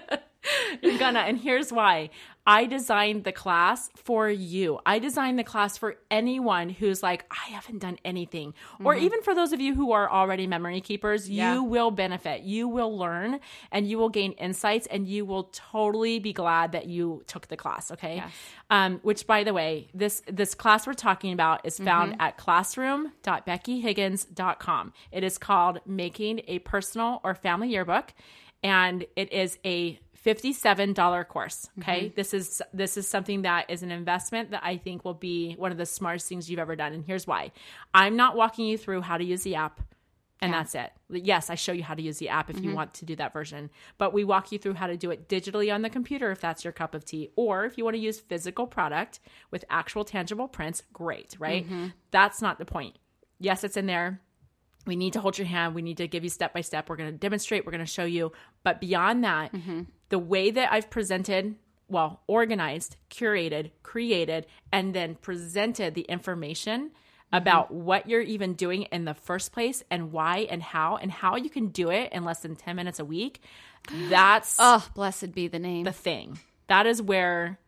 You're gonna. And here's why. I designed the class for you. I designed the class for anyone who's like, I haven't done anything. Or even for those of you who are already memory keepers, Yeah. you will benefit. You will learn and you will gain insights and you will totally be glad that you took the class. Okay. Yes. Um, which by the way, this this class we're talking about is found at classroom.beckyhiggins.com. It is called Making a Personal or Family Yearbook, and it is a $57 course. Okay. Mm-hmm. This is this is something that is an investment that I think will be one of the smartest things you've ever done. And here's why. I'm not walking you through how to use the app. And that's it. Yes, I show you how to use the app if you mm-hmm. want to do that version, but we walk you through how to do it digitally on the computer if that's your cup of tea, or if you want to use physical product with actual tangible prints, great, right? Mm-hmm. That's not the point. Yes, it's in there. We need to hold your hand. We need to give you step by step. We're going to demonstrate. We're going to show you. But beyond that, mm-hmm. the way that I've presented, well, organized, curated, created, and then presented the information mm-hmm. about what you're even doing in the first place and why and how and how you can do it in less than 10 minutes a week. That's oh, blessed be the name. the thing. That is where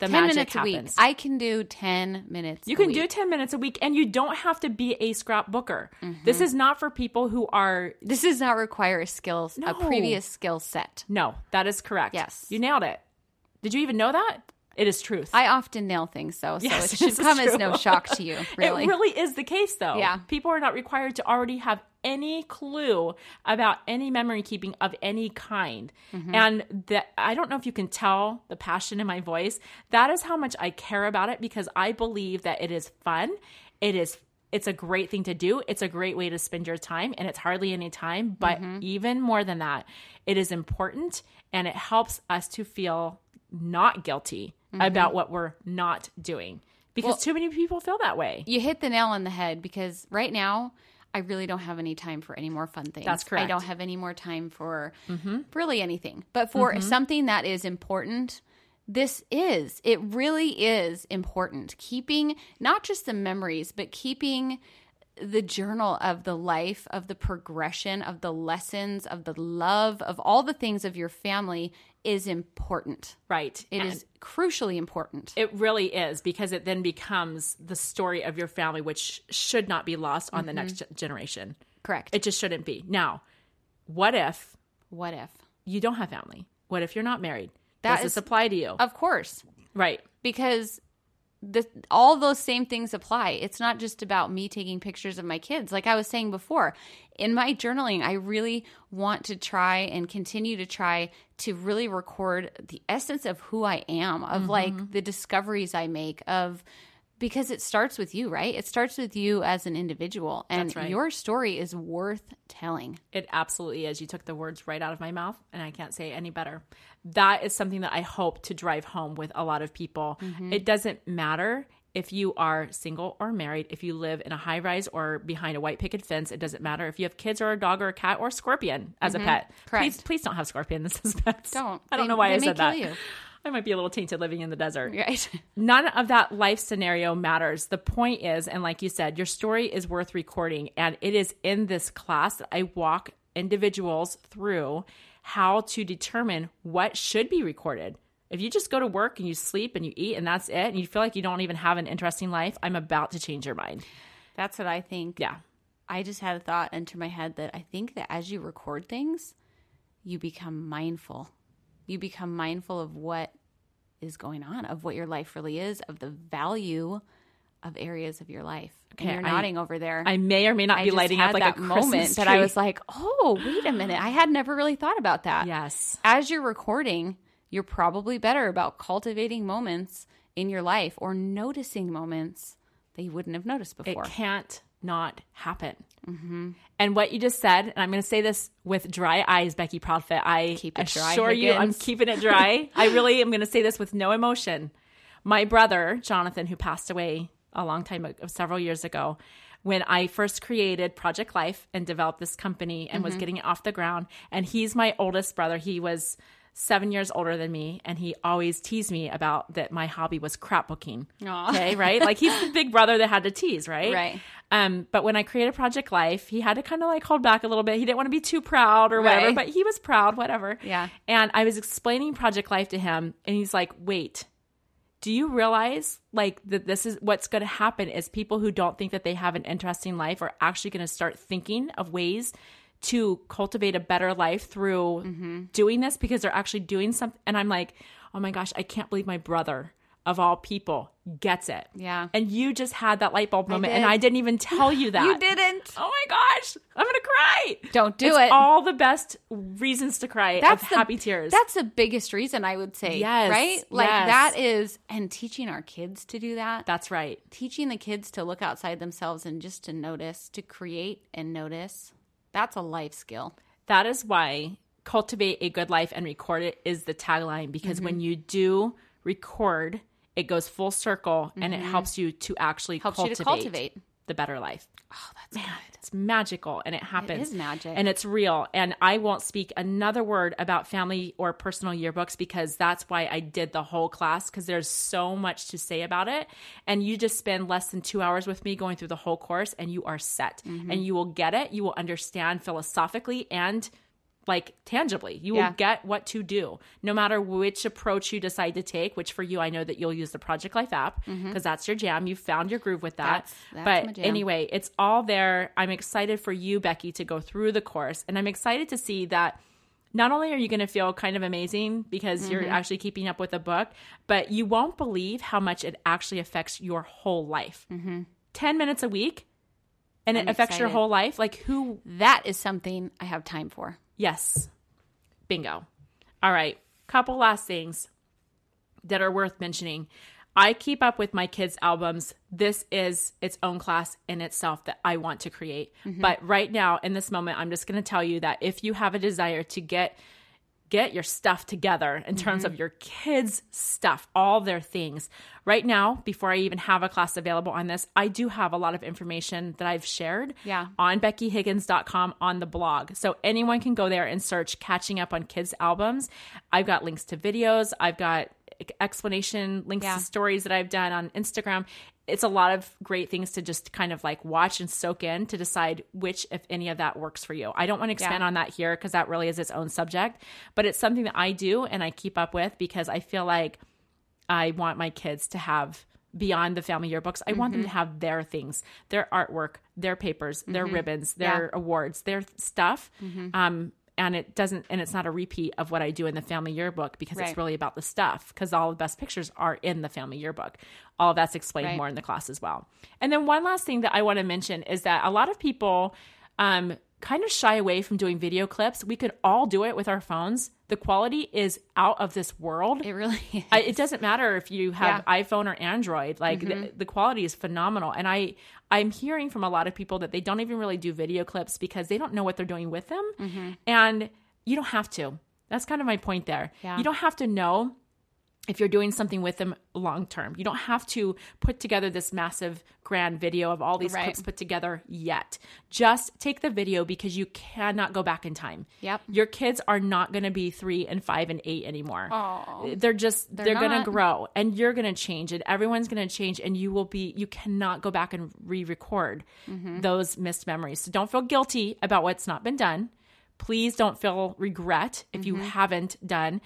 the 10 magic minutes a week. I can do 10 minutes. You can do 10 minutes a week and you don't have to be a scrapbooker. Mm-hmm. This is not for people who are This does not require a skills, a previous skill set. No, that is correct. Yes. You nailed it. Did you even know that? It is truth. I often nail things though, so Yes, it should come as no shock to you, really. It really is the case, though. Yeah. People are not required to already have any clue about any memory keeping of any kind. Mm-hmm. And that I don't know if you can tell the passion in my voice. That is how much I care about it because I believe that it is fun. It is it's a great thing to do. It's a great way to spend your time and it's hardly any time, but Mm-hmm. even more than that, it is important and it helps us to feel not guilty Mm-hmm. about what we're not doing because too many people feel that way. You hit the nail on the head because right now I really don't have any time for any more fun things. That's correct. I don't have any more time for really anything. But for something that is important, this is. It really is important. Keeping not just the memories, but keeping the journal of the life, of the progression, of the lessons, of the love, of all the things of your family is important. Right. It is crucially important. It really is because it then becomes the story of your family, which should not be lost on the next Mm-hmm. ge- generation. Correct. It just shouldn't be. Now, what if what if? you don't have family? What if you're not married? That Does is- this apply to you? Of course. right. because the all those same things apply. It's not just about me taking pictures of my kids. Like I was saying before, in my journaling, I really want to try and continue to try to really record the essence of who I am, of Mm-hmm. like the discoveries I make of because it starts with you, right? It starts with you as an individual and right. your story is worth telling. It absolutely is. You took the words right out of my mouth, and I can't say it any better. That is something that I hope to drive home with a lot of people. Mm-hmm. It doesn't matter if you are single or married, if you live in a high rise or behind a white picket fence, it doesn't matter if you have kids or a dog or a cat or a scorpion as a pet. Mm-hmm. Correct. Please, please don't have scorpions as pets. Don't. I don't They- know why I said that. you. I might be a little tainted living in the desert. Right. None of that life scenario matters. The point is, and like you said, your story is worth recording. And it is in this class that I walk individuals through how to determine what should be recorded. If you just go to work and you sleep and you eat and that's it, and you feel like you don't even have an interesting life, I'm about to change your mind. That's what I think. Yeah. I just had a thought enter my head that I think that as you record things, you become mindful. You become mindful of what is going on, of what your life really is, of the value of areas of your life. And you're I- nodding over there. I may or may not I be lighting had up like that a moment Christmas that I was like, "Oh, wait a minute! I had never really thought about that." yes. As you're recording, you're probably better about cultivating moments in your life or noticing moments that you wouldn't have noticed before. It can't not happen. And what you just said, and I'm going to say this with dry eyes, Becky Proudfit. I Keep it dry, assure you, I'm keeping it dry. I really am going to say this with no emotion. My brother, Jonathan, who passed away a long time ago, several years ago, when I first created Project Life and developed this company and Mm-hmm. was getting it off the ground, and he's my oldest brother. He was seven years older than me, and he always teased me about that my hobby was crapbooking. Aw. Okay, right? Like he's the big brother that had to tease, right? Right. Um, but when I created Project Life, he had to kind of like hold back a little bit. He didn't want to be too proud or whatever, Right. but he was proud, whatever. Yeah. And I was explaining Project Life to him, and he's like, wait, do you realize like that this is what's going to happen is people who don't think that they have an interesting life are actually going to start thinking of ways to cultivate a better life through Mm-hmm. doing this because they're actually doing something and i'm like oh my gosh i can't believe my brother of all people gets it Yeah. and you just had that light bulb moment and i didn't even tell you that You didn't. oh my gosh i'm gonna cry Don't do It's it. all the best reasons to cry That's of the- happy tears That's the biggest reason I would say. Yes, Right? Like yes. that is and teaching our kids to do that. that's right teaching the kids to look outside themselves and just to notice, to create and notice. That's a life skill. That is why cultivate a good life and record it is the tagline because Mm-hmm. when you do record, it goes full circle and it helps you to actually Mm-hmm. Helps you to cultivate. the better life. Oh, that's Man, it's magical and it happens. is magic. And it's real. And I won't speak another word about family or personal yearbooks because that's why I did the whole class because there's so much to say about it. And you just spend less than two hours with me going through the whole course and you are set Mm-hmm. and you will get it. You will understand philosophically and like tangibly. You Yeah. will get what to do no matter which approach you decide to take, which for you, I know that you'll use the Project Life app because that's your jam. You found your groove with that. Mm-hmm. That's- that's but anyway, it's all there. I'm excited for you, Becky, to go through the course. And I'm excited to see that not only are you going to feel kind of amazing because you're Mm-hmm. actually keeping up with the book, but you won't believe how much it actually affects your whole life. 10 minutes a week and it Mm-hmm. I'm affects your whole life. Like, who That is something I have time for. Yes. Bingo. All right. Couple last things that are worth mentioning. I keep up with my kids' albums. This is its own class in itself that I want to create. Mm-hmm. But right now, in this moment, I'm just going to tell you that if you have a desire to get get your stuff together in terms of mm-hmm. your kids' stuff, all their things. Right now, before I even have a class available on this, I do have a lot of information that I've shared Yeah. on beckyhiggins.com on the blog. So anyone can go there and search catching up on kids' albums. I've got links to videos, I've got explanation links Yeah. to stories that I've done on Instagram. It's a lot of great things to just kind of like watch and soak in to decide which, if any of that works for you. I don't want to expand Yeah. on that here because that really is its own subject, but it's something that I do and I keep up with because I feel like I want my kids to have beyond the family yearbooks. I want them to Mm-hmm. have their things, their artwork, their papers, their ribbons, their Yeah. awards, their stuff. Mm-hmm. Um, and it doesn't, and it's not a repeat of what I do in the family yearbook because Right. it's really about the stuff. Because all the best pictures are in the family yearbook. All of that's explained Right. more in the class as well. And then one last thing that I want to mention is that a lot of people um, kind of shy away from doing video clips. We could all do it with our phones. The quality is out of this world. It really is. I, it doesn't matter if you have Yeah. iPhone or Android. Like Mm-hmm. the, the quality is phenomenal, and I I'm hearing from a lot of people that they don't even really do video clips because they don't know what they're doing with them, Mm-hmm. and you don't have to. That's kind of my point there. Yeah. You don't have to know if you're doing something with them long term. You don't have to put together this massive grand video of all these Right. clips put together yet. Just take the video because you cannot go back in time. Yep. Your kids are not going to be 3 and 5 and 8 anymore. They're just they're, going to grow and you're going to change and everyone's going to change and you will be you cannot go back and re-record Mm-hmm. those missed memories. So don't feel guilty about what's not been done. Please don't feel regret if Mm-hmm. you haven't done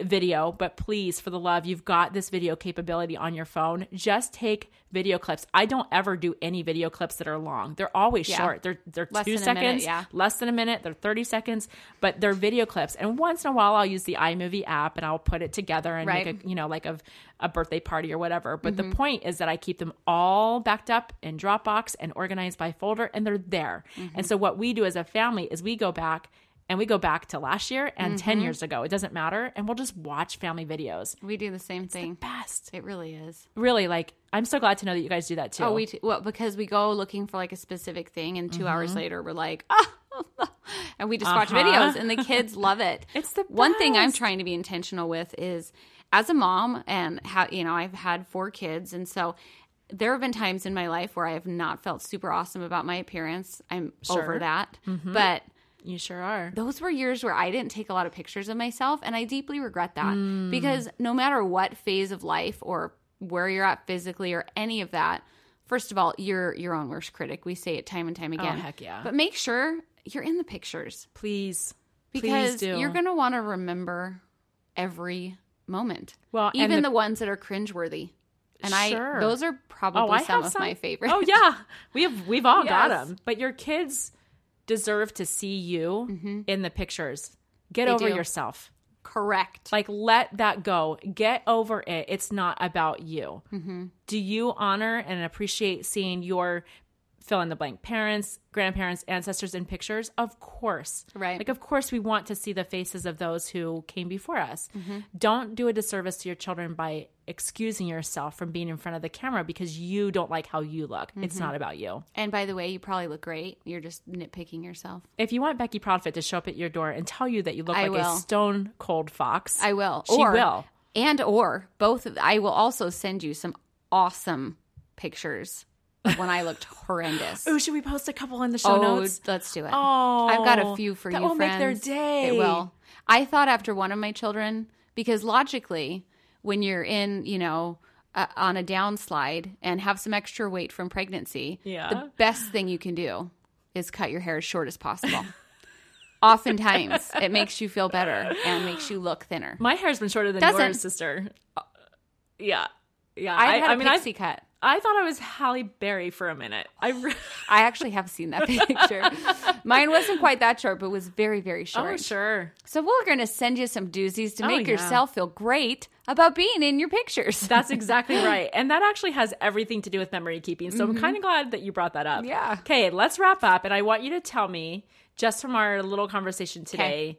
video, but please, for the love, you've got this video capability on your phone. Just take video clips. I don't ever do any video clips that are long. They're always Yeah. short. They're they're Less two a minute, seconds, yeah. less than a minute. They're thirty seconds, but they're video clips. And once in a while, I'll use the iMovie app and I'll put it together and Right. Mm-hmm. make a you know like a a birthday party or whatever. But the point is that I keep them all backed up in Dropbox and organized by folder, and they're there. Mm-hmm. And so what we do as a family is we go back. And we go back to last year and 10 Mm-hmm. years ago. It doesn't matter. And we'll just watch family videos. We do the same thing. Best. It really is. Really, like, I'm so glad to know that you guys do that too. Oh, we t- well because we go looking for like a specific thing, and 2 Mm-hmm. hours later we're like, ah, and we just watch Uh-huh. videos, and the kids love it. It's the one thing I'm trying to be intentional with is as a mom, and how you know I've had four kids, and so. There have been times in my life where I have not felt super awesome about my appearance. I'm Sure. over that. Mm-hmm. But You sure are. those were years where I didn't take a lot of pictures of myself, and I deeply regret that Mm. because no matter what phase of life or where you're at physically or any of that, first of all, you're your own worst critic. We say it time and time again. Oh, heck yeah. But make sure you're in the pictures Please. because Please do. you're going to want to remember every moment. Well, even the- the, ones that are cringeworthy. And Sure. I, those are probably Oh, some of some. my favorites. Oh yeah, we have we've all got them. But your kids deserve to see you in the pictures. Get Mm-hmm. They over do. yourself. correct. Like let that go. Get over it. It's not about you. Mm-hmm. Do you honor and appreciate seeing your fill in the blank parents, grandparents, ancestors and pictures? Of course. Right. Like of course we want to see the faces of those who came before us. Mm-hmm. Don't do a disservice to your children by excusing yourself from being in front of the camera because you don't like how you look. It's Mm-hmm. not about you. and by the way, you probably look great. You're just nitpicking yourself. If you want Becky Proudfit to show up at your door and tell you that you look I like will. a stone cold fox, I will. She or, will. And or both. of- I will also send you some awesome pictures when I looked horrendous. Oh, should we post a couple in the show oh, notes? let's do it. Oh, I've got a few for that you, will friends. make their day. It will. I thought after one of my children, because logically, when you're in, you know, uh, on a downslide and have some extra weight from pregnancy, Yeah. the best thing you can do is cut your hair as short as possible. Oftentimes, it makes you feel better and makes you look thinner. My hair's been shorter than Doesn't. yours, sister. Uh, yeah, yeah. I, had a I mean, I, pixie cut. I thought I was Halle Berry for a minute. I re- I actually have seen that picture. Mine wasn't quite that short, but was very, very short. oh sure. So we're going to send you some doozies to Oh, make yeah. yourself feel great about being in your pictures. That's exactly right. And that actually has everything to do with memory keeping. So I'm kind of glad that you brought that up. Mm-hmm. Yeah. Okay, let's wrap up. And I want you to tell me, just from our little conversation today,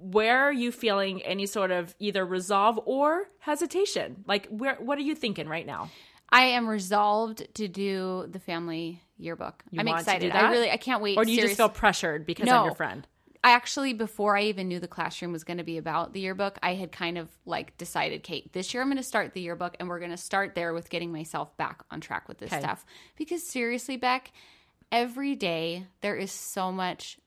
where are you feeling any sort of either resolve or hesitation? Like, where? what are you thinking right now? I am resolved to do the family yearbook. I'm to do excited. I really, I can't wait. Or do you Serious- just feel pressured because No. I'm your friend? I actually, before I even knew the classroom was going to be about the yearbook, I had kind of like decided, Kate, this year I'm going to start the yearbook and we're going to start there with getting myself back on track with this Okay. stuff. Because seriously, Beck, every day there is so much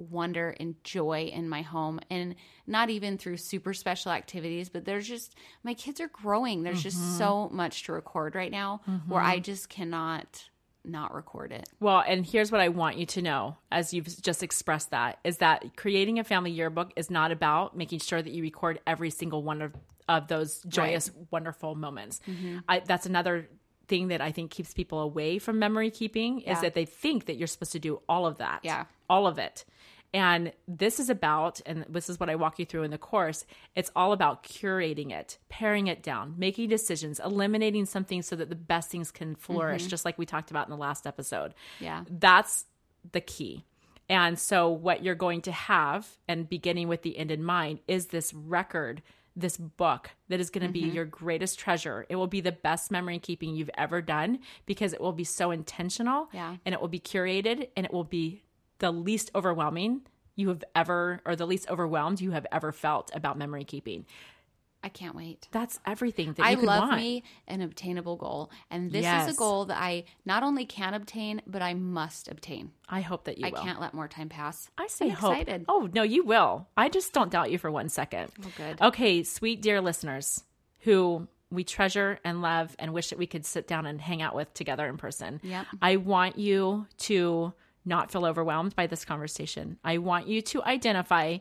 wonder and joy in my home and not even through super special activities but there's just my kids are growing there's Mm-hmm. just so much to record right now where i just cannot not record it Well, and here's what I want you to know as you've just expressed that is that creating a family yearbook is not about making sure that you record every single one of, of those joyous, wonderful moments. Mm-hmm. I, that's another thing that I think keeps people away from memory keeping is that they think that you're supposed to do all of that. Yeah. All of it. And this is about, and this is what I walk you through in the course, it's all about curating it, paring it down, making decisions, eliminating something so that the best things can flourish, mm-hmm. just like we talked about in the last episode. Yeah. That's the key. And so, what you're going to have, and beginning with the end in mind, is this record, this book that is going to be mm-hmm. your greatest treasure. It will be the best memory keeping you've ever done because it will be so intentional Yeah. and it will be curated and it will be the least overwhelming you have ever, or the least overwhelmed you have ever felt about memory keeping. I can't wait. That's everything that you I love want. me an obtainable goal. And this is a goal that I not only can obtain, but I must obtain. I hope that you I will. can't let more time pass. I say I'm hope. excited. Oh no, you will. I just don't doubt you for one second. Oh, good. Okay, sweet dear listeners, who we treasure and love, and wish that we could sit down and hang out with together in person. Yep. I want you to not feel overwhelmed by this conversation. I want you to identify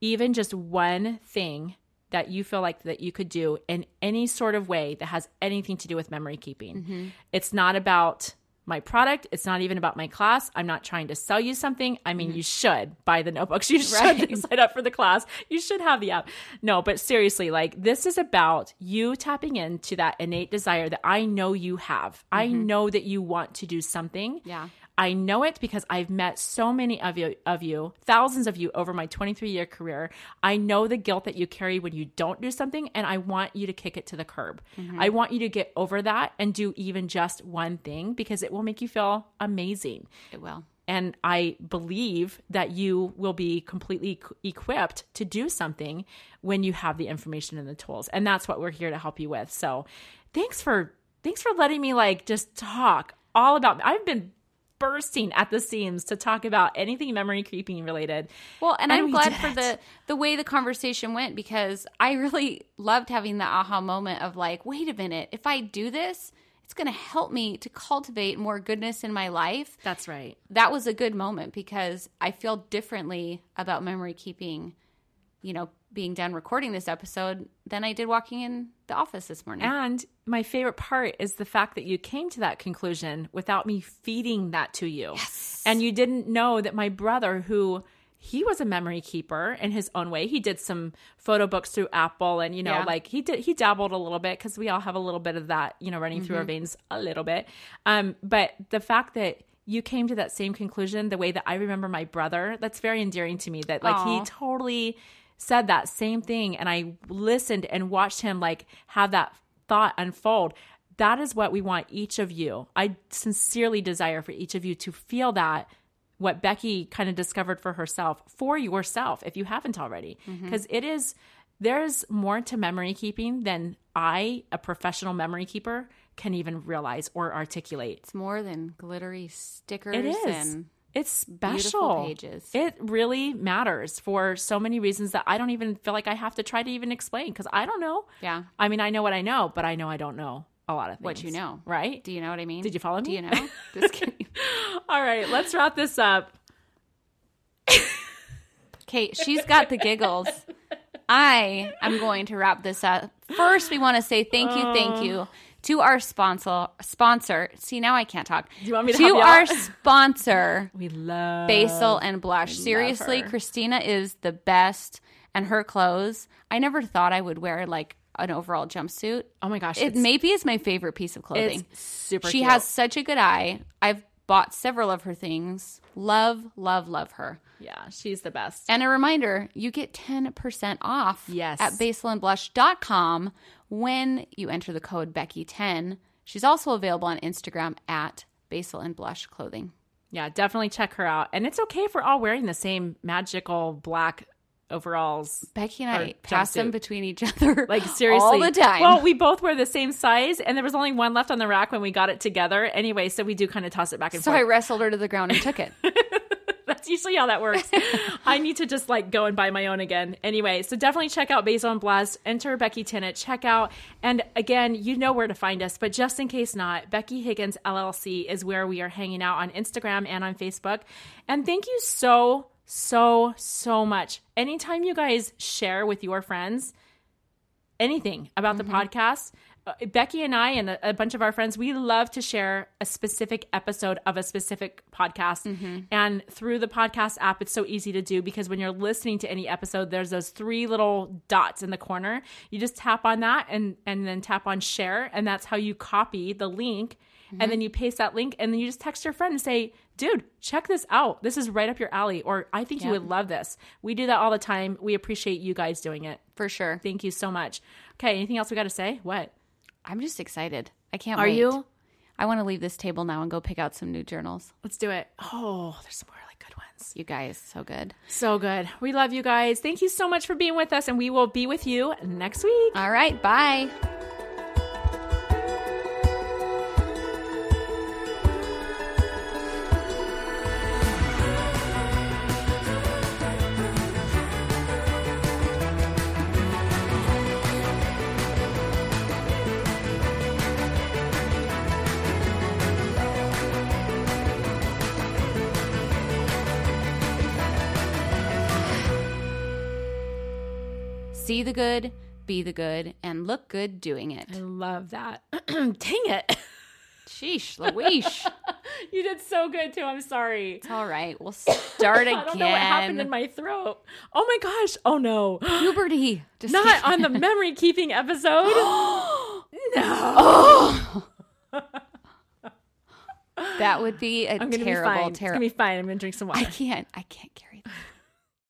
even just one thing that you feel like that you could do in any sort of way that has anything to do with memory keeping. Mm-hmm. It's not about my product. It's not even about my class. I'm not trying to sell you something. I mean, mm-hmm. you should buy the notebooks. You should Right. sign up for the class. You should have the app. No, but seriously, like this is about you tapping into that innate desire that I know you have. I mm-hmm. know that you want to do something. Yeah. I know it because I've met so many of you, of you, thousands of you over my 23 year career. I know the guilt that you carry when you don't do something, and I want you to kick it to the curb. Mm-hmm. I want you to get over that and do even just one thing because it will make you feel amazing. It will. And I believe that you will be completely equipped to do something when you have the information and the tools. And that's what we're here to help you with. So thanks for thanks for letting me like just talk all about I've been bursting at the seams to talk about anything memory creeping related. Well, and, And I'm glad for it. the the way the conversation went because I really loved having the aha moment of like, wait a minute, if I do this, it's going to help me to cultivate more goodness in my life. That's right. That was a good moment because I feel differently about memory keeping, you know, being done recording this episode than I did walking in the office this morning. And my favorite part is the fact that you came to that conclusion without me feeding that to you. Yes. And you didn't know that my brother, who he was a memory keeper in his own way, he did some photo books through Apple and, you know, Yeah. like he did, he dabbled a little bit because we all have a little bit of that, you know, running through our veins a little bit. Um, but the fact that you came to that same conclusion the way that I remember my brother, that's very endearing to me that like Aw. he totally said that same thing and I listened and watched him like have that thought unfold. That is what we want each of you. I sincerely desire for each of you to feel that what Becky kind of discovered for herself for yourself if you haven't already mm-hmm. because is there's more to memory keeping than I, a professional memory keeper, can even realize or articulate. it's more than glittery stickers It is. and It's special. pages. It really matters for so many reasons that I don't even feel like I have to try to even explain because I don't know. yeah. I mean, I know what I know, but I know I don't know a lot of things. What you know. Right? Do you know what I mean? Did you follow Do me? you know? Just kidding. All right, let's wrap this up. Kate, she's got the giggles. I am going to wrap this up. First, we want to say thank you, thank you oh. To our sponsor. Sponsor. See, now I can't talk. Do you want me to to our sponsor, We love Basil and Blush. Seriously. Christina is the best, and her clothes. I never thought I would wear like an overall jumpsuit. Oh my gosh, It maybe is my favorite piece of clothing. it's super. she cute. has such a good eye. I've bought several of her things. Love, love, love her. Yeah, she's the best. And a reminder, you get 10% off Yes. at basilandblush.com when you enter the code Becky10. She's also available on Instagram at Basil and Blush Clothing. Yeah, definitely check her out. And it's okay if we're all wearing the same magical black overalls. Becky and I pass them between each other Like seriously, all the time. Well, we both wear the same size, and there was only one left on the rack when we got it together. Anyway, so we do kind of toss it back and forth. so I wrestled her to the ground and took it. That's usually how that works. I need to just like go and buy my own again. Anyway, so definitely check out Basil and Blush. Enter Becky10. Check out, and again, you know where to find us, but just in case not, Becky Higgins LLC is where we are hanging out on Instagram and on Facebook. And thank you so, so, so much. Anytime you guys share with your friends, anything about the mm-hmm. podcast. Uh, Becky and I and a, a bunch of our friends, we love to share a specific episode of a specific podcast. And through the podcast app, it's so easy to do because when you're listening to any episode, there's those three little dots in the corner. You just tap on that and and then tap on share, and that's how you copy the link. And then you paste that link, and then you just text your friend and say, "Dude, check this out. This is right up your alley." Or I think you would love this. We do that all the time. We appreciate you guys doing it. For sure. Thank you so much. Okay, anything else we got to say? What? I'm just excited. I can't Are wait. you? I want to leave this table now and go pick out some new journals. Let's do it. Oh, there's some more like good ones. You guys, so good. So good. We love you guys. Thank you so much for being with us, and we will be with you next week. All right, bye. The good, be the good, and look good doing it. I love that. Dang it. Sheesh, Louise. You did so good too. I'm sorry. it's all right. We'll start again. I don't know what happened in my throat. Oh my gosh. Oh no. puberty. Just Not kidding. on the memory keeping episode. Oh. that would be a terrible, be fine. It's terrible. gonna be fine. I'm gonna drink some water. I can't. I can't carry that.